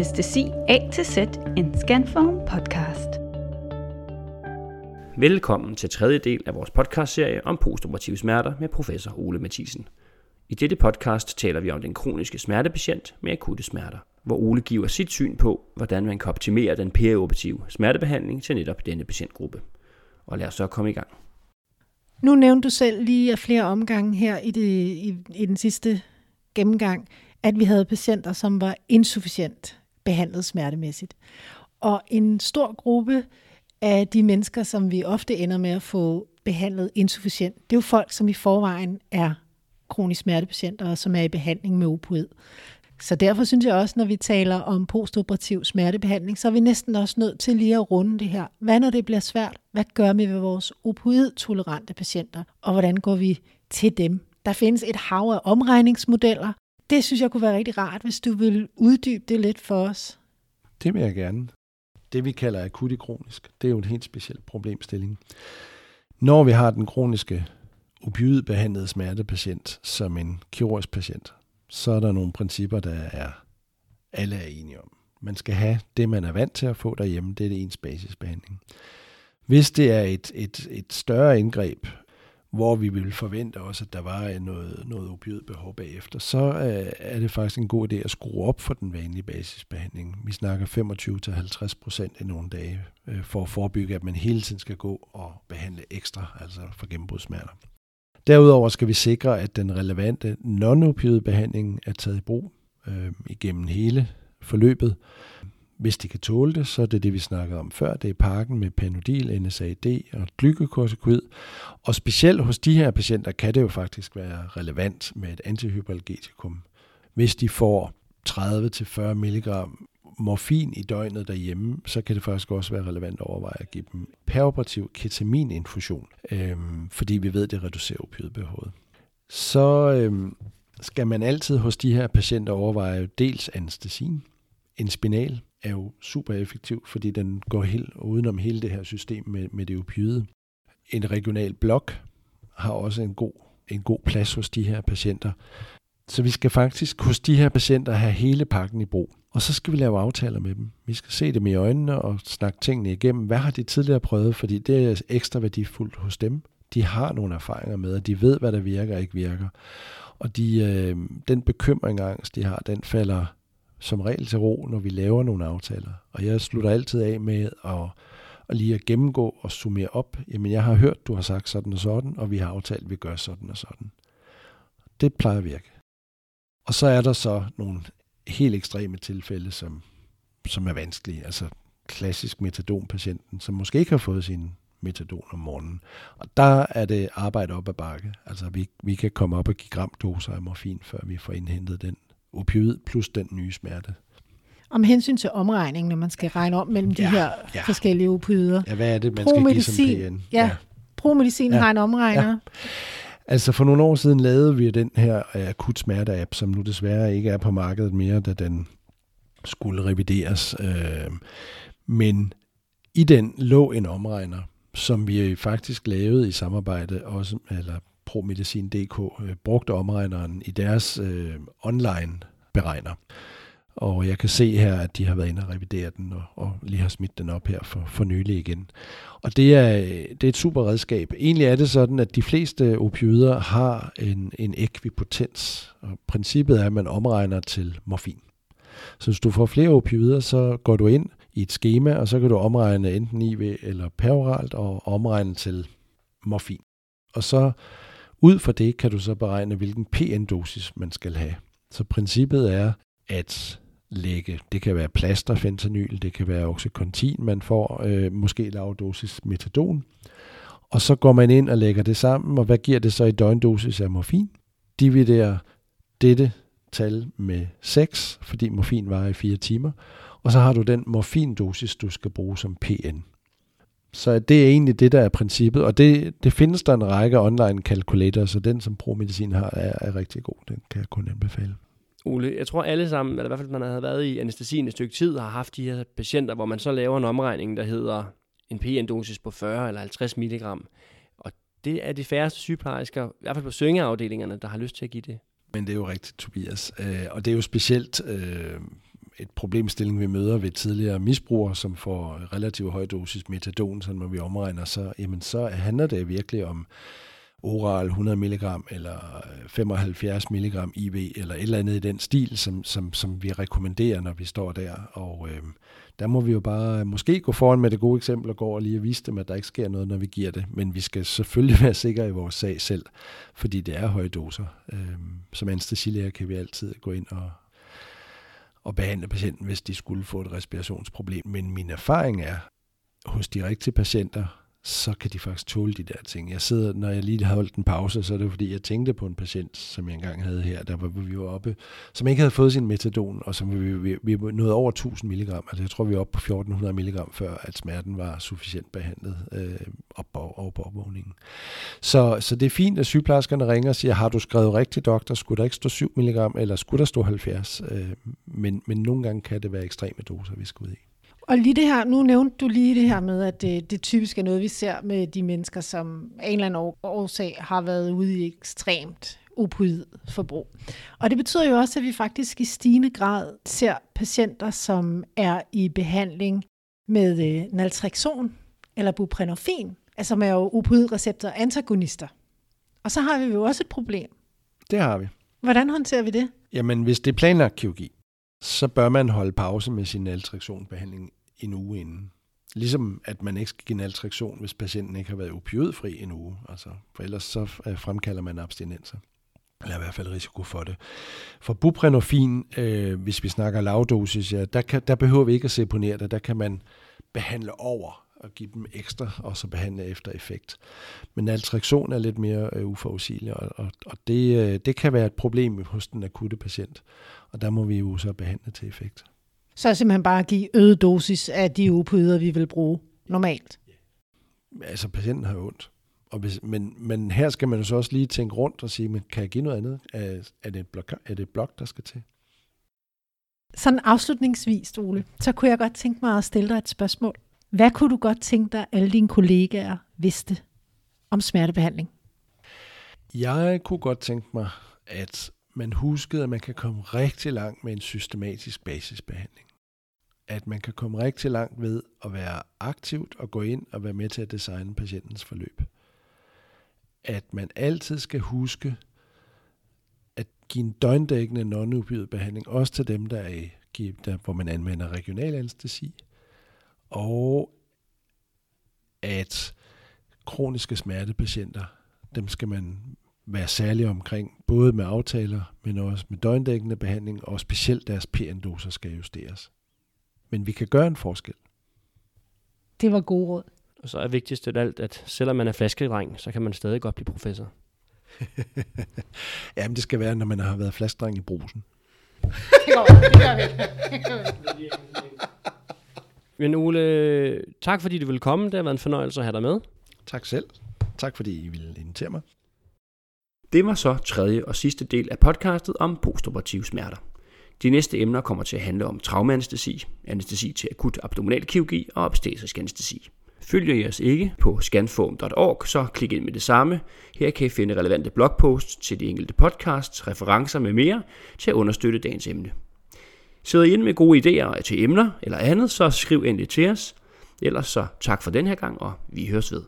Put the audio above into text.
Anæstesi A til Z, en Scanform podcast. Velkommen til tredje del af vores podcastserie om postoperative smerter med professor Ole Mathisen. I dette podcast taler vi om den kroniske smertepatient med akutte smerter, hvor Ole giver sit syn på, hvordan man kan optimere den perioperative smertebehandling til netop denne patientgruppe. Og lad os så komme i gang. Nu nævnte du selv lige af flere omgange her i, det, i, i den sidste gennemgang, at vi havde patienter, som var insufficient behandlet smertemæssigt. Og en stor gruppe af de mennesker, som vi ofte ender med at få behandlet insufficient, det er jo folk, som i forvejen er kronisk smertepatienter, og som er i behandling med opioid. Så derfor synes jeg også, når vi taler om postoperativ smertebehandling, så er vi næsten også nødt til lige at runde det her. Hvad når det bliver svært? Hvad gør vi ved vores opioid-tolerante patienter? Og hvordan går vi til dem? Der findes et hav af omregningsmodeller. Det synes jeg kunne være rigtig rart, hvis du vil uddybe det lidt for os. Det vil jeg gerne. Det vi kalder akut kronisk, det er jo en helt speciel problemstilling. Når vi har den kroniske opioidbehandlede smertepatient som en kirurgisk patient, så er der nogle principper, der er alle er enige om. Man skal have det, man er vant til at få derhjemme, det er det ens basisbehandling. Hvis det er et, et, et større indgreb, hvor vi vil forvente også, at der var noget, noget opioidbehov bagefter, så øh, er det faktisk en god idé at skrue op for den vanlige basisbehandling. Vi snakker 25-50 procent i nogle dage, øh, for at forebygge, at man hele tiden skal gå og behandle ekstra, altså for gennembrudsmerter. Derudover skal vi sikre, at den relevante non behandling er taget i brug øh, igennem hele forløbet. Hvis de kan tåle det, så er det det, vi snakkede om før. Det er pakken med Panodil, NSAID og glykokortikoid. Og specielt hos de her patienter kan det jo faktisk være relevant med et antihyperalgetikum. Hvis de får 30-40 mg morfin i døgnet derhjemme, så kan det faktisk også være relevant at overveje at give dem peroperativ ketamininfusion, øhm, fordi vi ved, at det reducerer opioidbehovet. Så øhm, skal man altid hos de her patienter overveje dels anestesin. En spinal er jo super effektiv, fordi den går helt udenom hele det her system med, med det opioide. En regional blok har også en god, en god plads hos de her patienter. Så vi skal faktisk hos de her patienter have hele pakken i brug. Og så skal vi lave aftaler med dem. Vi skal se dem i øjnene og snakke tingene igennem. Hvad har de tidligere prøvet? Fordi det er ekstra værdifuldt hos dem. De har nogle erfaringer med, at de ved, hvad der virker og ikke virker. Og de, øh, den bekymring og angst, de har, den falder som regel til ro, når vi laver nogle aftaler. Og jeg slutter altid af med at, at lige at gennemgå og summere op. Jamen, jeg har hørt, du har sagt sådan og sådan, og vi har aftalt, at vi gør sådan og sådan. Det plejer at virke. Og så er der så nogle helt ekstreme tilfælde, som, som er vanskelige. Altså klassisk metadonpatienten, som måske ikke har fået sin metadon om morgenen. Og der er det arbejde op ad bakke. Altså vi, vi kan komme op og give gramdoser af morfin, før vi får indhentet den opioid plus den nye smerte. Om hensyn til omregning, når man skal regne om mellem de ja, her ja. forskellige opioider. Ja, hvad er det, man skal give som PN? Ja, ja. promedicin ja. har en omregner. Ja. Altså for nogle år siden lavede vi den her akut smerte-app, som nu desværre ikke er på markedet mere, da den skulle revideres. Øh, men i den lå en omregner, som vi faktisk lavede i samarbejde også, eller ProMedicin.dk øh, brugte omregneren i deres øh, online beregner. Og jeg kan se her, at de har været inde og revidere den, og, og lige har smidt den op her for, for nylig igen. Og det er, øh, det er et super redskab. Egentlig er det sådan, at de fleste opioider har en, en ekvipotens, og princippet er, at man omregner til morfin. Så hvis du får flere opioider, så går du ind i et schema, og så kan du omregne enten IV eller peroralt, og omregne til morfin. Og så ud fra det kan du så beregne, hvilken PN-dosis man skal have. Så princippet er, at lægge, det kan være plaster, fentanyl, det kan være oxycontin, man får, øh, måske lavdosis metadon. Og så går man ind og lægger det sammen, og hvad giver det så i døgndosis af morfin? Dividerer dette tal med 6, fordi morfin varer i 4 timer, og så har du den morfindosis, du skal bruge som PN. Så det er egentlig det, der er princippet, og det, det findes der en række online calculator, så den, som ProMedicin har, er, er rigtig god. Den kan jeg kun anbefale. Ole, jeg tror alle sammen, eller i hvert fald man har været i anestesien et stykke tid, har haft de her patienter, hvor man så laver en omregning, der hedder en PN-dosis på 40 eller 50 mg. Og det er de færreste sygeplejersker, i hvert fald på syngeafdelingerne, der har lyst til at give det. Men det er jo rigtigt, Tobias. Øh, og det er jo specielt øh, et problemstilling, vi møder ved tidligere misbrugere, som får relativt høj dosis metadon, så når vi omregner, så, jamen, så handler det virkelig om oral 100 mg eller 75 mg IV eller et eller andet i den stil, som, som, som vi rekommenderer, når vi står der. Og øh, der må vi jo bare måske gå foran med det gode eksempel og gå og lige og vise dem, at der ikke sker noget, når vi giver det. Men vi skal selvfølgelig være sikre i vores sag selv, fordi det er høje doser. Øh, som anestesilæger kan vi altid gå ind og, at behandle patienten, hvis de skulle få et respirationsproblem. Men min erfaring er, hos de rigtige patienter, så kan de faktisk tåle de der ting. Jeg sidder, når jeg lige har holdt en pause, så er det fordi, jeg tænkte på en patient, som jeg engang havde her, der var vi var oppe, som ikke havde fået sin metadon, og som vi, vi, vi nåede over 1000 mg. Altså jeg tror, vi var oppe på 1400 mg, før at smerten var sufficient behandlet øh, op, over på opvågningen. Så, så det er fint, at sygeplejerskerne ringer og siger, har du skrevet rigtigt, doktor? Skulle der ikke stå 7 mg, eller skulle der stå 70? Øh, men, men nogle gange kan det være ekstreme doser, vi skal ud i. Og lige det her, nu nævnte du lige det her med, at det, det typisk er noget, vi ser med de mennesker, som af en eller anden årsag har været ude i ekstremt forbrug. Og det betyder jo også, at vi faktisk i stigende grad ser patienter, som er i behandling med øh, naltrexon eller buprenorfin, altså er jo opioidreceptor antagonister. Og så har vi jo også et problem. Det har vi. Hvordan håndterer vi det? Jamen, hvis det er planlagt kirurgi, så bør man holde pause med sin naltrexonbehandling en uge inden. Ligesom at man ikke skal give naltrektion, hvis patienten ikke har været opioidfri en uge. Altså, for ellers så øh, fremkalder man abstinenser. Eller i hvert fald risiko for det. For buprenorfin, øh, hvis vi snakker lavdosis, ja, der, kan, der behøver vi ikke at seponere det. Der kan man behandle over og give dem ekstra, og så behandle efter effekt. Men naltrektion er lidt mere øh, uforudsigelig, og, og, og det, øh, det kan være et problem hos den akutte patient. Og der må vi jo så behandle til effekt. Så simpelthen bare give øget dosis af de opioider, vi vil bruge normalt? Altså, patienten har ondt. Og hvis, men, men her skal man jo så også lige tænke rundt og sige, men kan jeg give noget andet? Er, er, det, et blok, er det et blok, der skal til? Sådan afslutningsvis, Ole, så kunne jeg godt tænke mig at stille dig et spørgsmål. Hvad kunne du godt tænke dig, alle dine kollegaer vidste om smertebehandling? Jeg kunne godt tænke mig, at man huskede, at man kan komme rigtig langt med en systematisk basisbehandling. At man kan komme rigtig langt ved at være aktivt og gå ind og være med til at designe patientens forløb. At man altid skal huske at give en døgndækkende non behandling, også til dem, der er i, der, hvor man anvender regional anestesi, og at kroniske smertepatienter, dem skal man være særlig omkring, både med aftaler, men også med døgndækkende behandling, og specielt deres PN-doser skal justeres. Men vi kan gøre en forskel. Det var god råd. Og så er vigtigst af alt, at selvom man er flaskedreng, så kan man stadig godt blive professor. Jamen, det skal være, når man har været flaskedreng i brusen. det går, det gør vi. Men Ole, tak fordi du ville komme. Det har været en fornøjelse at have dig med. Tak selv. Tak fordi I ville invitere mig. Det var så tredje og sidste del af podcastet om postoperative smerter. De næste emner kommer til at handle om traumeanestesi, anestesi til akut abdominalkirurgi og obstetrisk anestesi. Følger I os ikke på scanfoam.org, så klik ind med det samme. Her kan I finde relevante blogposts til de enkelte podcasts, referencer med mere til at understøtte dagens emne. Sidder I ind med gode idéer til emner eller andet, så skriv endelig til os. Ellers så tak for den her gang, og vi høres ved.